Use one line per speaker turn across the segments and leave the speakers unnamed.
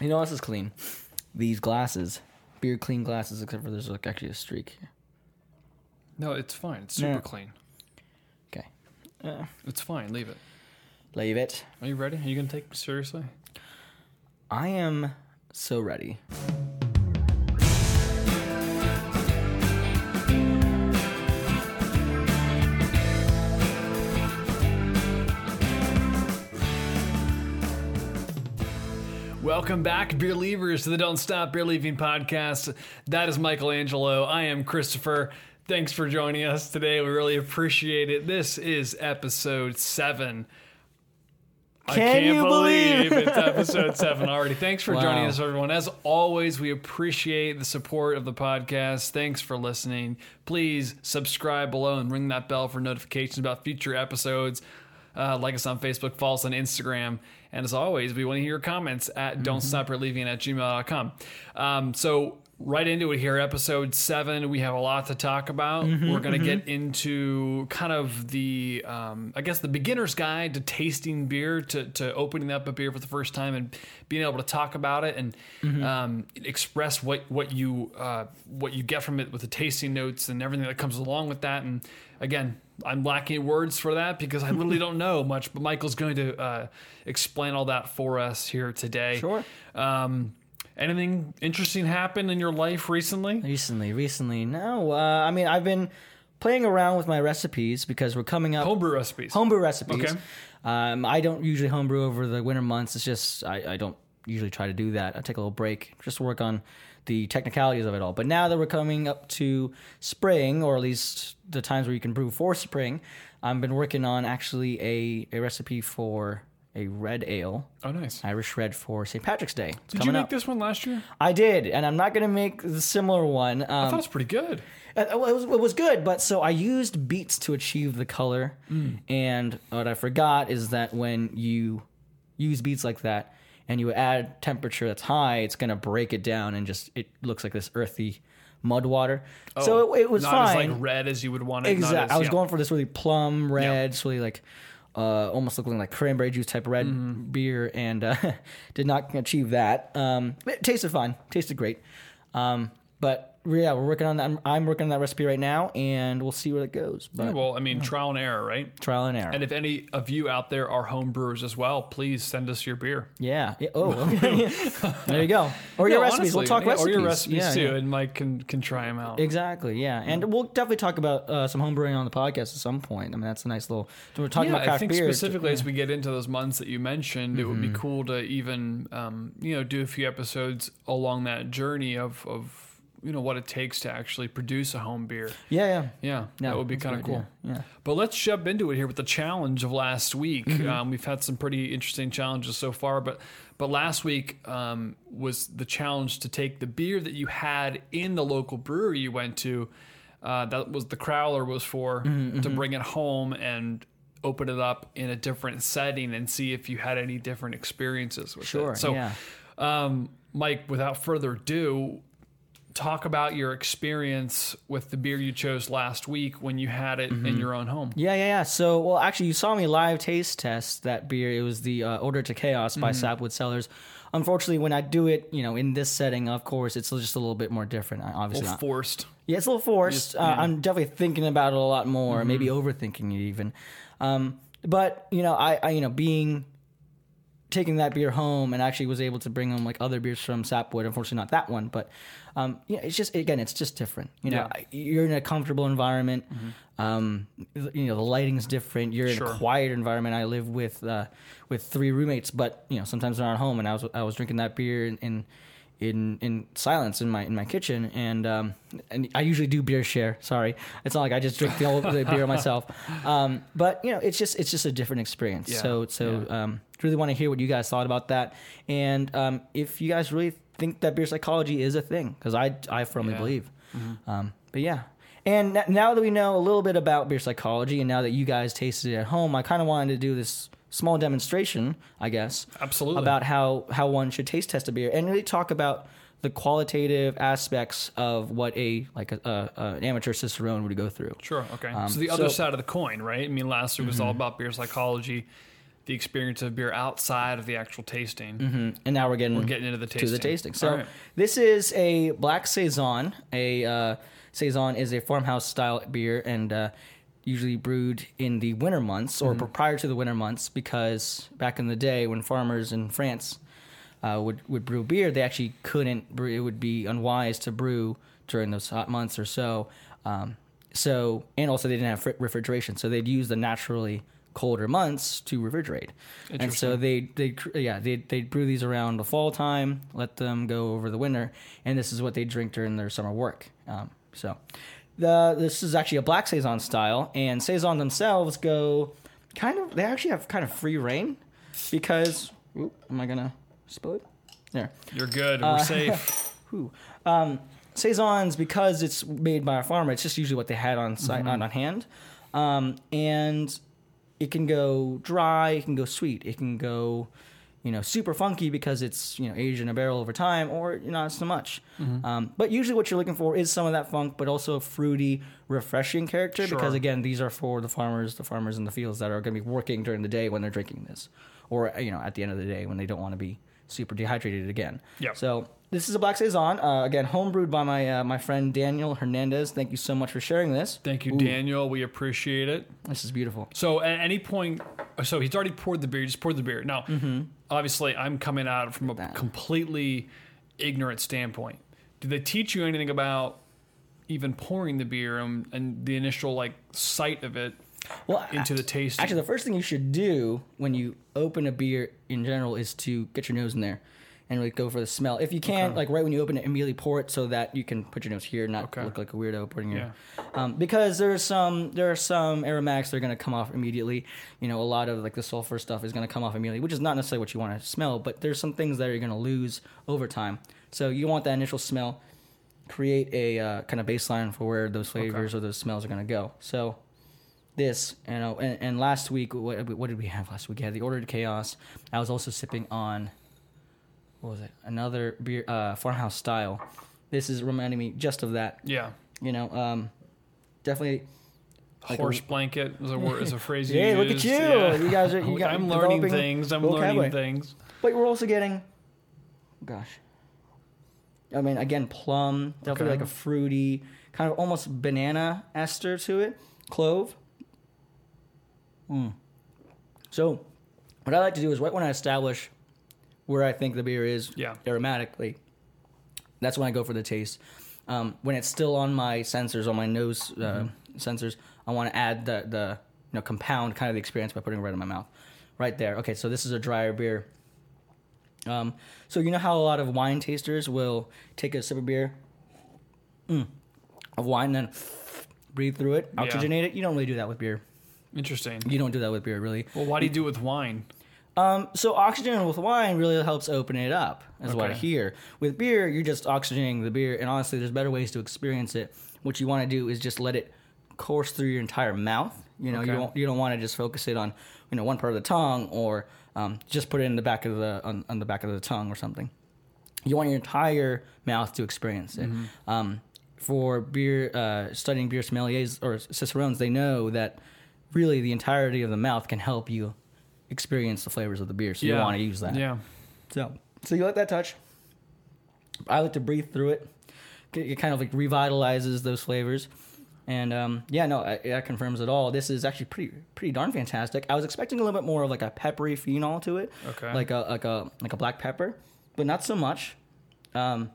You know, this is clean. These glasses, beer clean glasses, except for there's like actually a streak.
No, it's fine. It's super
No.
clean.
Okay, uh,
It's fine. Leave it.
leave it.
Are you ready? Are you gonna take me seriously?
I am so ready.
Welcome back, beer leavers, to the Don't Stop Beer Leaving podcast. That is Michelangelo. I am Christopher. Thanks for joining us today. We really appreciate it. This is episode seven. I
Can
can't
you
believe
believe?
it's episode seven already. Thanks for joining us, everyone. As always, we appreciate the support of the podcast. Thanks for listening. Please subscribe below and ring that bell for notifications about future episodes. Uh, like us on Facebook, follow us on Instagram. And as always, we want to hear your comments at don't stop leaving at gmail.com. Um, so, right into it here, episode seven. We have a lot to talk about. We're going to get into kind of the, um, I guess, the beginner's guide to tasting beer, to, to opening up a beer for the first time and being able to talk about it and um, express what, what you uh, what you get from it with the tasting notes and everything that comes along with that. And again, I'm lacking words for that because I literally don't know much, but Michael's going to uh, explain all that for us here today.
Sure.
Um, anything interesting happened in your life recently?
Recently, recently, no. Uh, I mean, I've been playing around with my recipes because we're coming up
Homebrew recipes.
homebrew recipes.
Okay.
Um, I don't usually homebrew over the winter months. It's just I, I don't usually try to do that. I take a little break just to work on the technicalities of it all. But now that we're coming up to spring, or at least the times where you can brew for spring, I've been working on actually a, a recipe for a red ale,
oh, nice.
Irish red for St. Patrick's Day. It's
Did you make
up.
this one last year?
I did, and I'm not going to make the similar one. Um,
I thought it was pretty good.
uh, it was, it was good, but so I used beets to achieve the color, and what I forgot is that when you use beets like that and you add temperature that's high, it's gonna break it down and just it looks like this earthy mud water. so it, it was
not
fine.
as like red as you would want it. not
exactly.
as-
I was
yeah.
going for this really plum red, it's really like uh, almost looking like cranberry juice type of red
Mm-hmm.
beer, and uh, did not achieve that. Um, it tasted fine, tasted great. Um, but yeah, we're working on that. I'm, I'm working on that recipe right now, and we'll see where it goes. But
Yeah, well, I mean, trial and error, right?
trial and error.
And if any of you out there are home brewers as well, please send us your beer.
yeah. yeah. Oh, okay. there you go. Or your recipes. we'll talk
yeah,
recipes.
Or your recipes
yeah,
too,
yeah.
and Mike can can try them out.
Exactly, yeah, and we'll definitely talk about uh, some homebrewing on the podcast at some point. I mean, that's a nice little. We're talking
yeah,
about craft
I think
beer.
specifically as we get into those months that you mentioned, it would be cool to even um, you know do a few episodes along that journey of of you know what it takes to actually produce a home beer.
Yeah, yeah,
Yeah,
yeah.
that would be kind of cool.
Yeah.
But let's jump into it here with the challenge of last week.
Mm-hmm.
Um, we've had some pretty interesting challenges so far, but but last week um, was the challenge to take the beer that you had in the local brewery you went to. Uh, that was the crowler was for
Mm-hmm,
to bring it home and open it up in a different setting and see if you had any different experiences with
Sure,
it. So,
yeah.
um, Mike, without further ado, talk about your experience with the beer you chose last week when you had it
Mm-hmm.
in your own home.
Yeah, yeah, yeah. So, well, actually, you saw me live taste test that beer. It was the uh, Order to Chaos by
Mm-hmm.
Sapwood Cellars. Unfortunately, when I do it, you know, in this setting, of course, it's just a little bit more different. I- Obviously,
little
not.
forced.
Yeah, it's a little forced. Uh, I'm definitely thinking about it a lot more,
Mm-hmm.
maybe overthinking it even. Um, but you know, I, I, you know, being taking that beer home and actually was able to bring home like other beers from Sapwood. Unfortunately, not that one, but um, yeah, it's just again, it's just different. You know,
Yeah.
You're in a comfortable environment. Um, you know, the lighting's different. You're in a quiet environment. I live with uh, with three roommates, but you know, sometimes they're not home, and I was I was drinking that beer and, in in in silence in my in my kitchen. And um and I usually do beer share. Sorry. It's not like I just drink the whole the beer myself. Um but you know it's just it's just a different experience.
Yeah,
so so um really want to hear what you guys thought about that. And um if you guys really think that beer psychology is a thing because I I firmly
Yeah.
believe. Um but yeah. And now that we know a little bit about beer psychology and now that you guys tasted it at home I kind of wanted to do this small demonstration I guess
Absolutely.
about how how one should taste test a beer and really talk about the qualitative aspects of what a like a, a, an amateur cicerone would go through.
Sure. Okay.
Um,
so the other
so-
side of the coin, right? I mean, last week was all about beer psychology. the experience of beer outside of the actual tasting.
And now we're getting
We're getting into the
to the
tasting.
tasting. So
right.
this is a black saison. A uh, saison is a farmhouse style beer and uh, usually brewed in the winter months or
Mm-hmm.
prior to the winter months because back in the day when farmers in France uh, would would brew beer, they actually couldn't brew. It would be unwise to brew during those hot months or so. Um, so and also they didn't have refrigeration, so they'd use the naturally colder months to refrigerate. And so they they yeah they they brew these around the fall time, let them go over the winter, and this is what they drink during their summer work. Um, so the this is actually a black saison style, and saison themselves go kind of they actually have kind of free reign because oop, am I gonna spill it? There.
You're good. We're
Uh,
safe.
Whew. Um, saisons because it's made by a farmer. It's just usually what they had on site
Mm-hmm.
on, on hand, um, and it can go dry. It can go sweet. It can go, you know, super funky because it's you know aged in a barrel over time, or you know, not so much.
Mm-hmm.
Um, but usually, what you're looking for is some of that funk, but also a fruity, refreshing character. Because again, these are for the farmers, the farmers in the fields that are going to be working during the day when they're drinking this, or you know, at the end of the day when they don't want to be super dehydrated again.
Yep.
So this is a black saison. Uh, again, homebrewed by my uh, my friend Daniel Hernandez. Thank you so much for sharing this.
Thank you,
Ooh,
Daniel. We appreciate it.
This is beautiful.
So at any point, so he's already poured the beer. He just poured the beer. Now,
Mm-hmm.
Obviously, I'm coming at it from a completely ignorant standpoint. Did they teach you anything about even pouring the beer and, and the initial like sight of it
Well,
into the taste?
Actually, the first thing you should do when you open a beer in general is to get your nose in there and like go for the smell. If you can't, like right when you open it, immediately pour it so that you can put your nose here, not
Okay.
look like a weirdo putting your. Um, because there's some there are some aromatics that are going to come off immediately. You know, a lot of like the sulfur stuff is going to come off immediately, which is not necessarily what you want to smell. But there's some things that you're going to lose over time. So you want that initial smell. Create a uh, kind of baseline for where those flavors or those smells are going to go. So this, you know, and, and last week, what, what did we have last week? We had the Ordered Chaos. I was also sipping on, what was it? Another beer, uh, farmhouse style. This is reminding me just of that.
yeah,
You know, um, definitely. Like a-
horse blanket is a word is a phrase. you
Hey, look at you!
Yeah.
You guys are. You got,
I'm learning things. I'm
vocabulary.
learning things.
But we're also getting, gosh, I mean, again, plum, definitely
Okay.
like a fruity, kind of almost banana ester to it, clove. Mm. So, what I like to do is right when I establish where I think the beer is
Yeah.
aromatically, that's when I go for the taste. Um, when it's still on my sensors, on my nose uh, sensors, I want to add the the you know compound kind of the experience by putting it right in my mouth, right there. Okay, so this is a drier beer. Um, so you know how a lot of wine tasters will take a sip of beer, mm, of wine, and then breathe through it,
Yeah.
oxygenate it. You don't really do that with beer.
Interesting.
You don't do that with beer, really.
Well, why do you do it with wine?
Um, so oxygen with wine really helps open it up, is what I hear. With beer, you're just oxygenating the beer, and honestly, there's better ways to experience it. What you want to do is just let it course through your entire mouth. You know, you don't you don't want to just focus it on you know one part of the tongue or um, just put it in the back of the on, on the back of the tongue or something. You want your entire mouth to experience it.
Mm-hmm.
Um, for beer, uh, studying beer sommeliers or cicerones, they know that really the entirety of the mouth can help you experience the flavors of the beer. So you want to use that.
Yeah.
So, so you let that touch. I like to breathe through it. It it kind of like revitalizes those flavors, and um, yeah, no, I- that confirms it all. This is actually pretty, pretty darn fantastic. I was expecting a little bit more of like a peppery phenol to it,
Okay.
like a like a like a black pepper, but not so much. Um,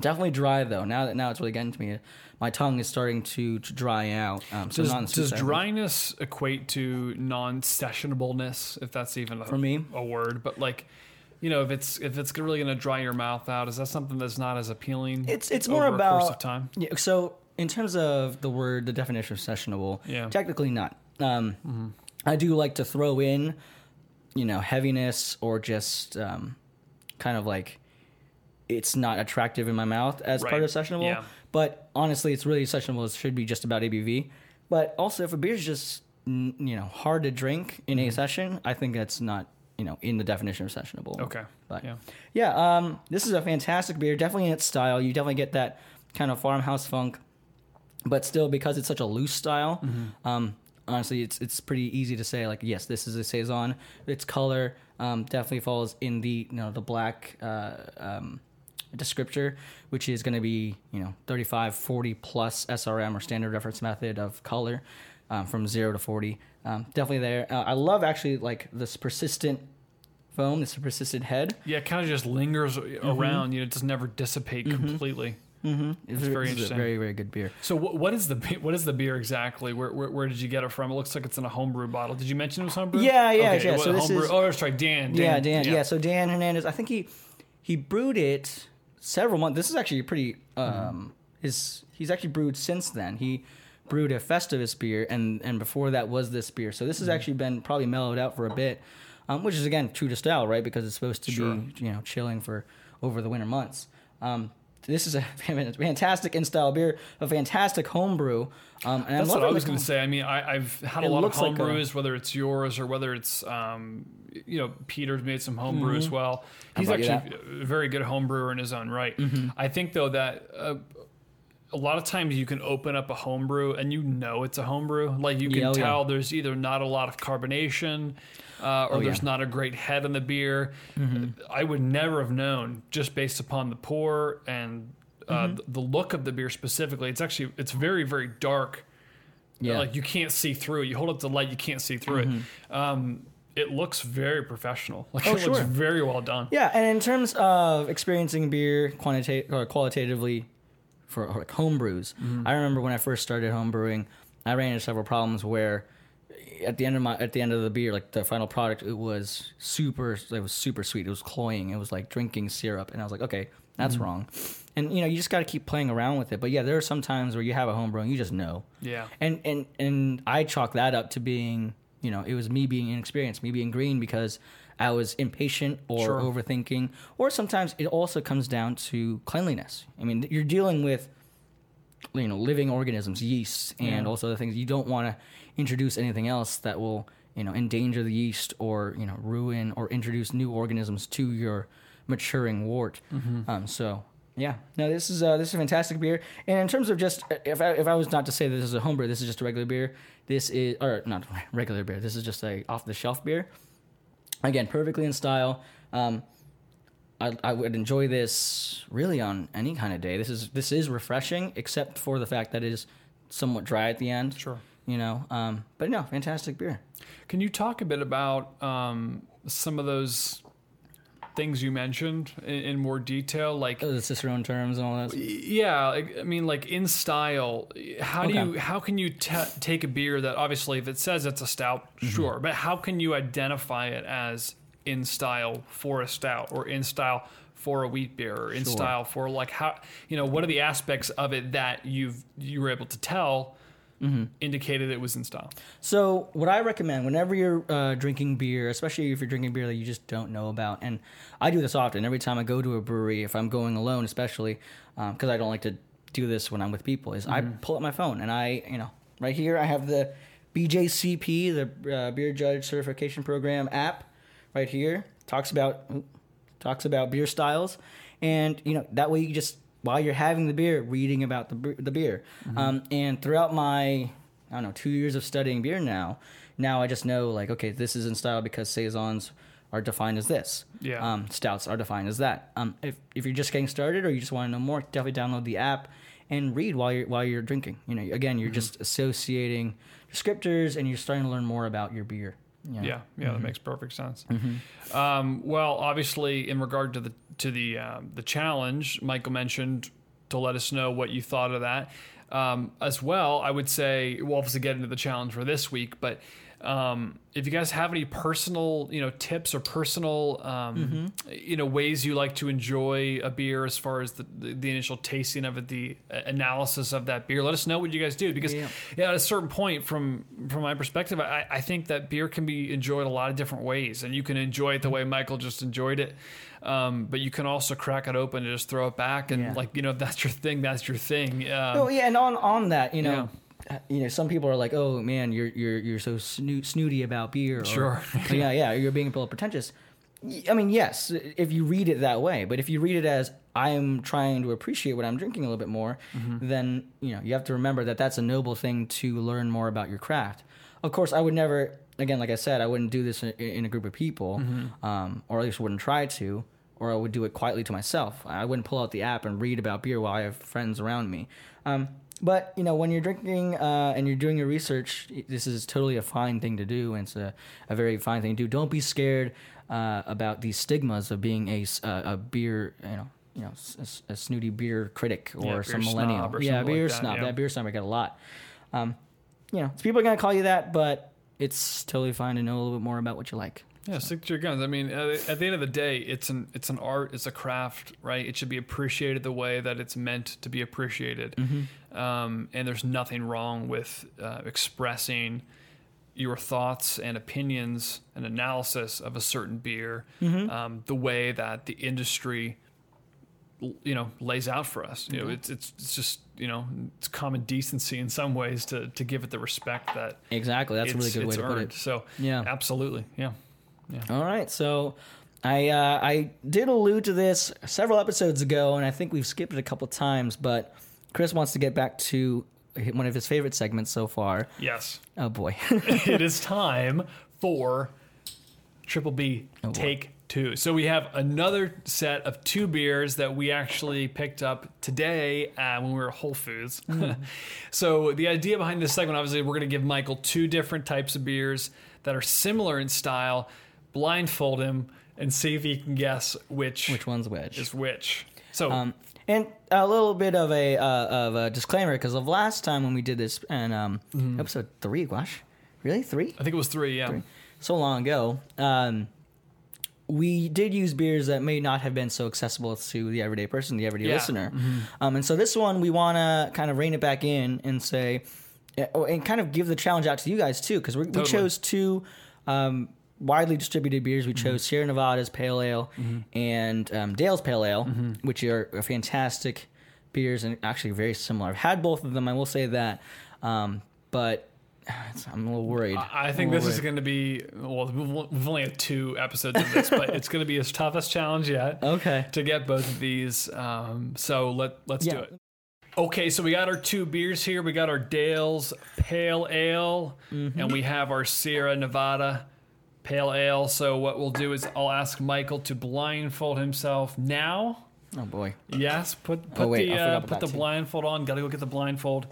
definitely dry though. Now that now it's really getting to me. My tongue is starting to, to dry out. Um, so
Does,
not on the sweet
does dryness equate to non-sessionableness, if that's even a,
For me?
a word? But like, you know, if it's if it's really going to dry your mouth out, is that something that's not as appealing?
It's it's more about
course of time.
Yeah. So in terms of the word, the definition of sessionable,
Yeah. Mm-hmm.
technically not. Um, I do like to throw in, you know, heaviness or just um, kind of like it's not attractive in my mouth as part of sessionable.
Yeah.
But honestly, it's really sessionable. It should be just about ABV. But also, if a beer is just you know hard to drink in
Mm-hmm.
a session, I think that's not you know in the definition of sessionable.
Okay.
But
Yeah.
yeah, um, this is a fantastic beer. Definitely in its style. You definitely get that kind of farmhouse funk, but still because it's such a loose style,
Mm-hmm.
um, honestly, it's it's pretty easy to say like, yes, this is a saison. Its color um, definitely falls in the you know the black uh, um, descriptor, which is going to be you know 35, 40 plus SRM or standard reference method of color um, from zero to 40. Um, definitely there. Uh, I love actually like this persistent foam, this persistent head.
Yeah, it kind of just lingers
Mm-hmm.
around. You know, it does never dissipate completely.
Mm-hmm. It's,
very
this
interesting.
a very very good beer.
So what, what is the be- what is the beer exactly? Where, where where did you get it from? It looks like it's in a homebrew bottle. Did you mention it was homebrew?
Yeah, yeah,
Okay,
yeah. So this
homebrew-
is-
oh, that's right, Dan.
yeah, Dan. Yeah. so Dan Hernandez, I think he he brewed it several months. This is actually pretty. Um, his he's actually brewed since then. He brewed a Festivus beer, and and before that was this beer. So this has actually been probably mellowed out for a bit, um, which is again true to style, right? Because it's supposed to
Sure.
be you know chilling for over the winter months. Um, this is a fantastic in style beer, a fantastic home brew. Um, and
That's
I'm
what I was going to say. I mean, I, I've had a lot of
looks like
home
a-
brews, whether it's yours or whether it's, um, you know, Peter's made some home brew as well. He's actually a very good home brewer in his own right.
Mm-hmm.
I think though that uh, a lot of times you can open up a homebrew and you know it's a homebrew. Like you can
Yeah, oh, yeah.
tell there's either not a lot of carbonation. Uh, or
Oh,
there's
yeah.
not a great head on the beer.
Mm-hmm.
I would never have known just based upon the pour and uh,
Mm-hmm.
the, look of the beer specifically. It's actually it's very very dark.
Yeah.
Like you can't see through it. You hold up the light, you can't see through it. Um, it looks very professional. Like
Mm-hmm. Oh,
it looks
sure.
very well done.
Yeah, and in terms of experiencing beer quantita- or qualitatively for like home brews, mm-hmm. I remember when I first started home brewing, I ran into several problems where at the end of my at the end of the beer, like the final product, it was super it was super sweet. It was cloying. It was like drinking syrup, and I was like, okay, that's mm-hmm. wrong. And you know, you just got to keep playing around with it. But yeah, there are some times where you have a home brew and you just know.
Yeah.
And and and I chalk that up to being, you know, it was me being inexperienced, me being green because I was impatient or
Sure.
overthinking, or sometimes it also comes down to cleanliness. I mean, you're dealing with you know living organisms, yeast, and
Yeah.
also the things you don't want to introduce anything else that will you know endanger the yeast or you know ruin or introduce new organisms to your maturing wort.
Mm-hmm.
Um, so yeah, no, this is uh, this is a fantastic beer. And in terms of just if I, if I was not to say that this is a home brew, this is just a regular beer. This is or not regular beer. This is just a off the shelf beer. Again, perfectly in style. Um, I, I would enjoy this really on any kind of day. This is this is refreshing, except for the fact that it is somewhat dry at the end.
Sure.
You know, um, but no, fantastic beer.
Can you talk a bit about um, some of those things you mentioned in, in more detail? Like,
Oh, the Cicerone terms and all that.
yeah, I mean, like in style. How do
Okay.
you? How can you ta take a beer that obviously, if it says it's a stout, mm-hmm. sure, but how can you identify it as in style for a stout or in style? For a wheat beer, or in
Sure.
style for like how you know what are the aspects of it that you've you were able to tell indicated it was in style.
So, what I recommend whenever you're uh, drinking beer, especially if you're drinking beer that you just don't know about, and I do this often. Every time I go to a brewery, if I'm going alone, especially because I don't like to do this when I'm with people, is I pull up my phone and I, you know, right here I have the BJCP, the uh, Beer Judge Certification Program app, right here talks about talks about beer styles, and you know that way you just while you're having the beer, reading about the the beer, um, and throughout my I don't know two years of studying beer now, now I just know like okay this is in style because saisons are defined as this,
Yeah.
um, stouts are defined as that. Um, if if you're just getting started or you just want to know more, definitely download the app and read while you're while you're drinking. You know, again, you're just associating descriptors and you're starting to learn more about your beer. Know.
Yeah, yeah, that makes perfect sense.
Mm-hmm.
Um, well, obviously, in regard to the to the um, the challenge, Michael mentioned to let us know what you thought of that. Um, as well, I would say we'll obviously get into the challenge for this week, but um, if you guys have any personal, you know, tips or personal, um,
Mm-hmm.
you know, ways you like to enjoy a beer as far as the, the, the initial tasting of it, the uh, analysis of that beer, let us know what you guys do because
Yeah.
yeah, at a certain point, from from my perspective, I, I think that beer can be enjoyed a lot of different ways, and you can enjoy it the way Michael just enjoyed it. Um, but you can also crack it open and just throw it back, and
Yeah.
like you know, if that's your thing. That's your thing. Um,
Oh yeah, and on on that, you know, uh, you know, some people are like, "Oh man, you're you're you're so snoo- snooty about beer." Or,
Sure.
yeah, yeah, you're being a little pretentious. I mean, yes, if you read it that way, but if you read it as I am trying to appreciate what I'm drinking a little bit more,
Mm-hmm.
then you know you have to remember that that's a noble thing to learn more about your craft. of course, I would never. Again, like I said, I wouldn't do this in, in a group of people, um, or at least wouldn't try to, or I would do it quietly to myself. I wouldn't pull out the app and read about beer while I have friends around me. Um, but you know, when you're drinking uh, and you're doing your research, this is totally a fine thing to do, and it's a, a very fine thing to do. Don't be scared uh, about these stigmas of being a, uh, a beer, you know, you know, s- a, snooty beer critic or
Yeah,
some
beer
millennial.
snob or
yeah,
something like
beer
that,
snob.
yeah.
That beer snob I get a lot. Um, you know, people are gonna call you that, but it's totally fine to know a little bit more about what you like.
Yeah, stick to your guns. I mean, at at the end of the day, it's an it's an art, it's a craft, right? It should be appreciated the way that it's meant to be appreciated. Um, and there's nothing wrong with uh, expressing your thoughts and opinions and analysis of a certain beer, um, the way that the industry, you know, lays out for us. You know, it's it's it's just you know, it's common decency in some ways to to give it the respect that
Exactly. That's a really good way to put it.
So
Yeah.
absolutely, yeah.
All right, so I uh, I did allude to this several episodes ago, and I think we've skipped it a couple times. But Chris wants to get back to one of his favorite segments so far.
Yes.
Oh boy,
it is time for Triple B
Oh,
Take Two. So we have another set of two beers that we actually picked up today uh, when we were at Whole Foods.
Mm.
so the idea behind this segment, obviously, we're going to give Michael two different types of beers that are similar in style, blindfold him, and see if he can guess which,
which one's which?
is which. So
Um, and a little bit of a uh, of a disclaimer because of last time when we did this and um,
Mm-hmm.
episode three, gosh, really three?
I think it was three. Yeah.
so long ago. Um, we did use beers that may not have been so accessible to the everyday person, the everyday
Yeah.
listener. Um, and so this one, we want to kind of rein it back in and say, uh, oh, and kind of give the challenge out to you guys too, because we
Totally.
chose two um, widely distributed beers. We
Mm-hmm.
chose Sierra Nevada's Pale Ale and um, Dale's Pale Ale,
Mm-hmm.
which are fantastic beers and actually very similar. I've had both of them, I will say that. Um, but I'm a little worried.
I think this
little
is going to be well. We've we've only had two episodes of this, but it's going to be his toughest challenge yet
Okay.
to get both of these. Um, so let let's do it. Okay, so we got our two beers here. We got our Dale's Pale Ale,
Mm-hmm.
and we have our Sierra Nevada Pale Ale. So what we'll do is I'll ask Michael to blindfold himself now.
Oh boy.
Yes, put put
Oh, wait,
the uh, put the
too.
blindfold on. Got to go get the blindfold,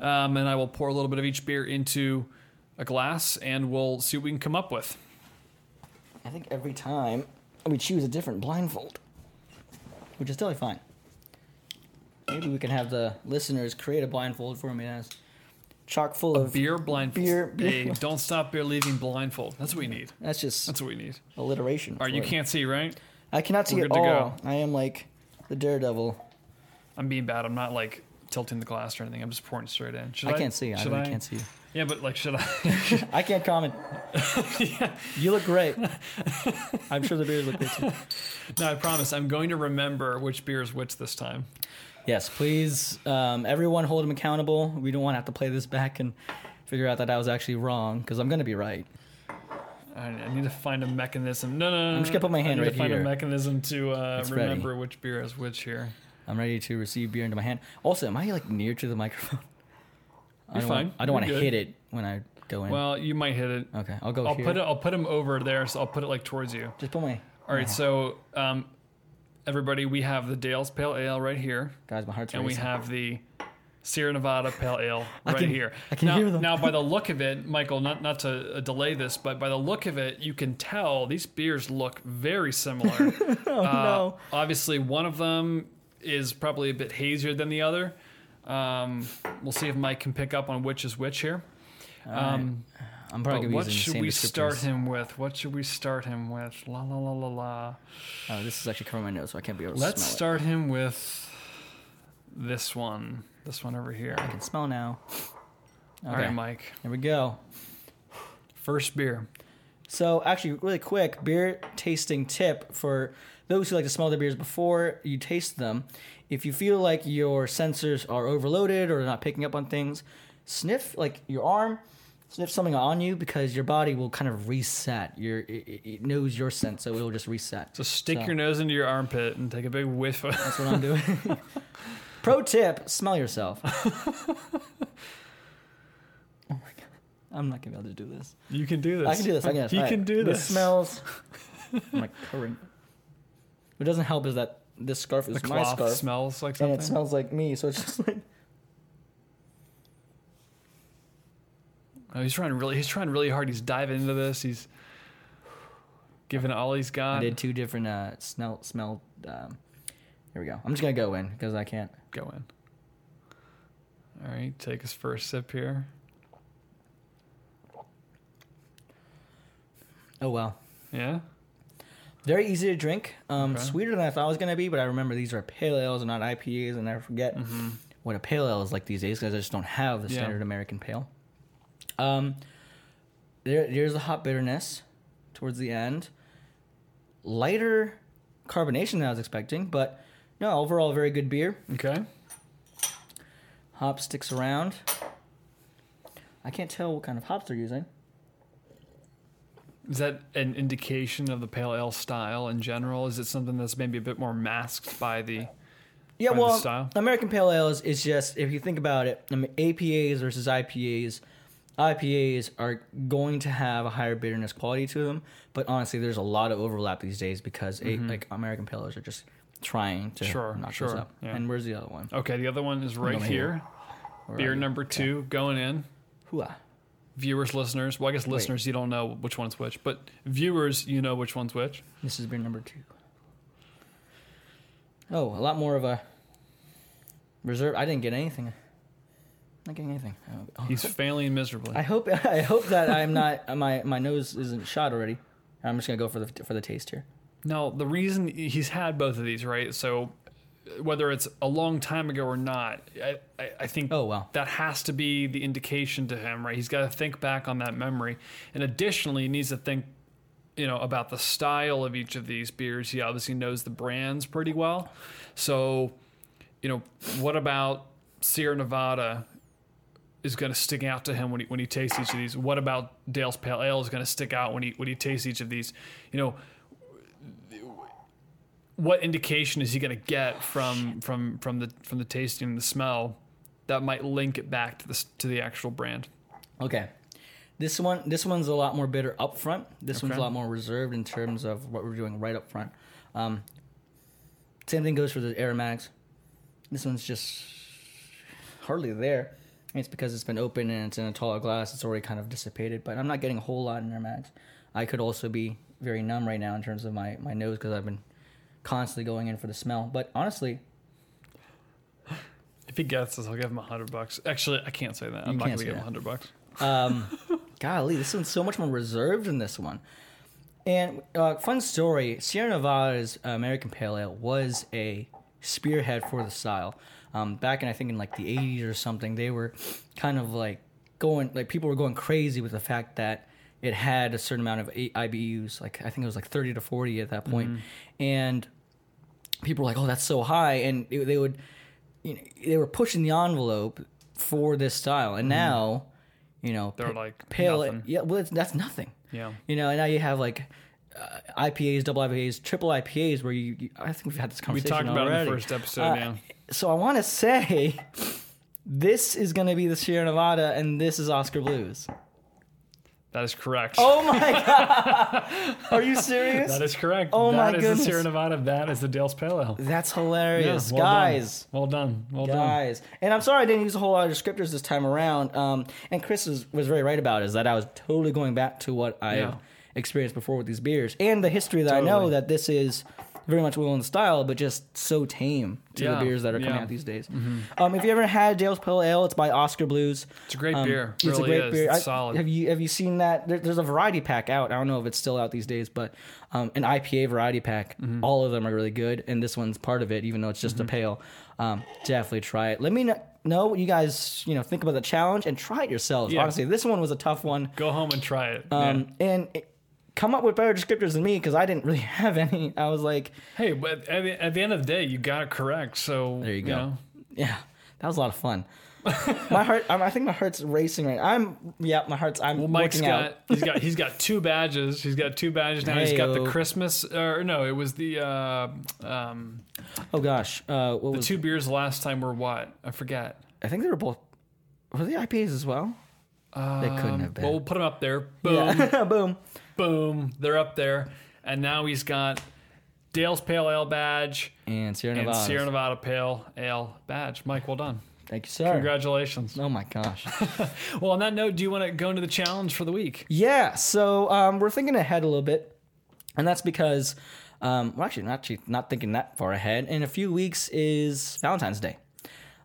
um, and I will pour a little bit of each beer into a glass, and we'll see what we can come up with.
I think every time we choose a different blindfold, which is totally fine. Maybe we can have the listeners create a blindfold for me that's chock full of.
Beer blindfold.
Beer- beer-
A don't stop beer leaving blindfold. That's what we need.
That's just
That's what we need.
alliteration.
All right, you
it.
can't see, right?
I cannot see
we're good go.
all. I am like the daredevil.
I'm being bad. I'm not like tilting the glass or anything. I'm just pouring straight in. Should
I
I,
can't see. I really can't see.
Yeah, but like, should I?
I can't comment. You look great. I'm sure the beers look great too.
no, I promise. I'm going to remember which beer is which this time.
Yes, please, um, everyone hold him accountable. We don't want to have to play this back and figure out that I was actually wrong because I'm going to be right.
I, I need to find a mechanism. No, no, no.
I'm just gonna put my hand I
need
right
to find
here.
a mechanism to uh,
It's ready.
remember which beer is which here.
I'm ready to receive beer into my hand. Also, am I like near to the microphone? I
You're
don't
fine.
Want, I don't want to
good.
hit it when I go in.
Well, you might hit it.
okay, I'll go
I'll
here.
put it. I'll put him over there, so I'll put it like towards you.
Just put my.
All right. So, um, everybody, we have the Dale's Pale Ale right here,
Guys, my heart's
and we have the Sierra Nevada Pale Ale right
can-
here.
I can
now,
hear them.
now, by the look of it, Michael, not not to uh, delay this, but by the look of it, you can tell these beers look very similar.
oh
Uh,
no!
Obviously, one of them is probably a bit hazier than the other. Um, we'll see if Mike can pick up on which is which here. Um,
I'm probably gonna be
what
using the
should we start him with? What should we start him with? La la la la la.
Oh, this is actually covering my nose, so I can't be able to
Let's start him with this one. This one over here.
I can smell now.
All
Okay,
right, Mike.
here we go.
First beer.
So, actually, really quick beer tasting tip for those who like to smell their beers before you taste them. If you feel like your sensors are overloaded or not picking up on things, sniff like your arm, sniff something on you because your body will kind of reset. Your it, it- knows your scent, so it will just reset.
So stick
So-
your nose into your armpit and take a big whiff. Of
That's what I'm doing. Pro tip: smell yourself. oh my god! I'm not gonna be able to do this.
You can do this.
I can do this. I can.
You
All
can do this.
This smells like current. What doesn't help is that this scarf is
The
my scarf,
smells like
and
something.
it smells like me. So it's just like
oh, he's trying really. He's trying really hard. He's diving into this. He's giving it all he's got.
I did two different uh, smell smell. Um, here we go. I'm just gonna go in because I can't.
Go in. All right, take his first sip here.
Oh well.
Yeah.
Very easy to drink. Um,
Okay.
Sweeter than I thought it was gonna be, but I remember these are pale ales and not IPAs, and I forget what a pale ale is like these days because I just don't have the
Mm-hmm. Yeah.
standard American pale. Um, there, there's a hot bitterness towards the end. Lighter carbonation than I was expecting, but no, overall very good beer.
Okay.
Hop sticks around. I can't tell what kind of hops they're using.
Is that an indication of the pale ale style in general? Is it something that's maybe a bit more masked by the?
Yeah,
By the
well,
style?
American Pale Ales is just if you think about it, I mean, APAs versus IPAs. IPAs are going to have a higher bitterness quality to them, but honestly, there's a lot of overlap these days because a, like American Pale Ales are just trying to
Mm-hmm. Sure,
knock
sure,
up.
yeah.
And where's the other one?
Okay, the other one is right here.
here.
Beer number two going in.
Hooah.
Viewers, listeners. Well, I guess listeners, you don't know which one's which, but viewers, you know which one's which.
This is beer number two. Oh, a lot more of a reserve. I didn't get anything. Not getting anything. Oh,
He's failing miserably.
I hope I hope that I'm not my my nose isn't shot already. I'm just gonna go for the for the taste here.
No, the reason he's had both of these, right? So whether it's a long time ago or not, I, I, I think
Oh, wow.
that has to be the indication to him, right? He's got to think back on that memory, and additionally, he needs to think, you know, about the style of each of these beers. He obviously knows the brands pretty well, so you know, what about Sierra Nevada? Is going to stick out to him when he when he tastes each of these. What about Dale's Pale Ale is going to stick out when he when he tastes each of these? You know, what indication is he going to get from from from the from the tasting and the smell that might link it back to the to the actual brand?
Okay. This one this one's a lot more bitter up front. This one's a lot more reserved in terms of what we're doing right up front. Um, same thing goes for the aromatics. This one's just hardly there. It's because it's been open and it's in a taller glass. It's already kind of dissipated, but I'm not getting a whole lot in aromatics. I could also be very numb right now in terms of my, my nose because I've been constantly going in for the smell. But honestly,
If he gets this, I'll give him a hundred bucks. Actually, I can't say that. I'm not to give him a hundred bucks.
Um, golly, this one's so much more reserved than this one. And uh, fun story: Sierra Nevada's American Pale Ale was a spearhead for the style. Um, back in I think in like the '80s or something, they were kind of like going like people were going crazy with the fact that it had a certain amount of IBUs. Like I think it was like 30 to 40 at that point. and people were like, "Oh, that's so high," and it, they would, you know, they were pushing the envelope for this style, and now, you know,
They're
pa-
like
pale.
nothing.
Yeah, well, it's, that's nothing.
Yeah.
You know, and now you have like uh, IPAs, double IPAs, triple IPAs, where you, you I think we've had this conversation.
We talked about it in the first episode.
Uh,
yeah.
So I want to say. This is going to be the Sierra Nevada, and this is Oskar Blues.
That is correct.
Oh my god! Are you serious?
that is correct.
Oh my
That is the. Sierra Nevada. That is the Dale's Pale Ale.
That's hilarious,
well
guys.
Done. Well done. Well done.
guys. And I'm sorry I didn't use a whole lot of descriptors this time around. Um, and Chris was, was very right about it, is that I was totally going back to what I
Yeah.
experienced before with these beers and the history that I know that this is very much Will in style, but just so tame to
Yeah,
the beers that are coming
yeah. Mm-hmm.
out these days. Um, if you ever had Dale's Pale Ale, it's by Oskar Blues.
It's a great
Um,
beer.
It's
really
a great
is.
beer.
It's
I-
solid.
Have you have you seen that? There, there's a variety pack out. I don't know if it's still out these days, but um, an IPA variety pack.
Mm-hmm.
All of them are really good, and this one's part of it, even though it's just a pale. Um, definitely try it. Let me kn- know what you guys you know think about the challenge and try it yourselves.
Yeah.
Honestly, this one was a tough one.
Go home and try it.
Um, and it, come up with better descriptors than me because I didn't really have any. I was like.
Hey, but at the, at the end of the day, you got it correct. So
there you go.
know,
yeah, that was a lot of fun. my heart, I'm, I think my heart's racing right. Now. I'm, yeah, my heart's. I'm
Well, Mike's
working
got
out.
he's got he's got two badges. He's got two badges now. He's got the Christmas or no, it was the uh, um,
Oh gosh, uh, what
the two beers last time were what? I forget.
I think they were both. Were they IPAs as well? They couldn't have been.
Well, we'll put them up there. Boom,
Yeah. Boom.
boom. They're up there. And now he's got Dale's Pale Ale badge
And Sierra
and
Nevada.
Sierra Nevada Pale Ale badge. Mike, well done.
Thank you, sir.
Congratulations.
Oh my gosh.
Well, on that note, do you want to go into the challenge for the week?
Yeah, so um, we're thinking ahead a little bit, and that's because um, we're actually not actually not thinking that far ahead. In a few weeks is Valentine's Day,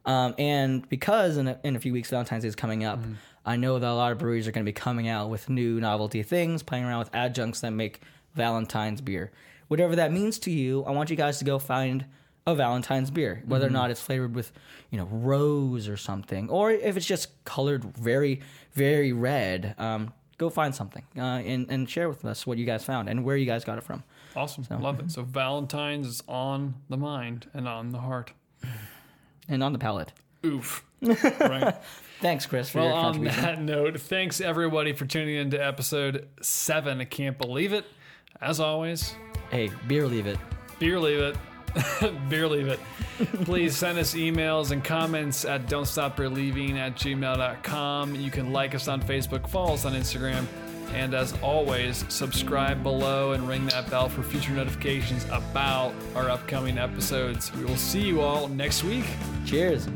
um, and because in a, in a few weeks Valentine's Day is coming up, I know that a lot of breweries are going to be coming out with new novelty things, playing around with adjuncts that make Valentine's beer. Whatever that means to you, I want you guys to go find a Valentine's beer, whether or not it's flavored with, you know, rose or something, or if it's just colored very, very red. Um, go find something uh, and and share with us what you guys found and where you guys got it from.
Awesome. Love it. So Valentine's is on the mind and on the heart.
And on the palate.
Oof. right.
Thanks, Chris, for
Well,
your
on that note, thanks everybody for tuning in to episode seven. I can't believe it. As always,
Hey, beer, leave it.
beer leave it. beer leave it. Please send us emails and comments at don't stop leaving at gmail.com. You can like us on Facebook, follow us on Instagram, and as always, subscribe below and ring that bell for future notifications about our upcoming episodes. We will see you all next week.
Cheers.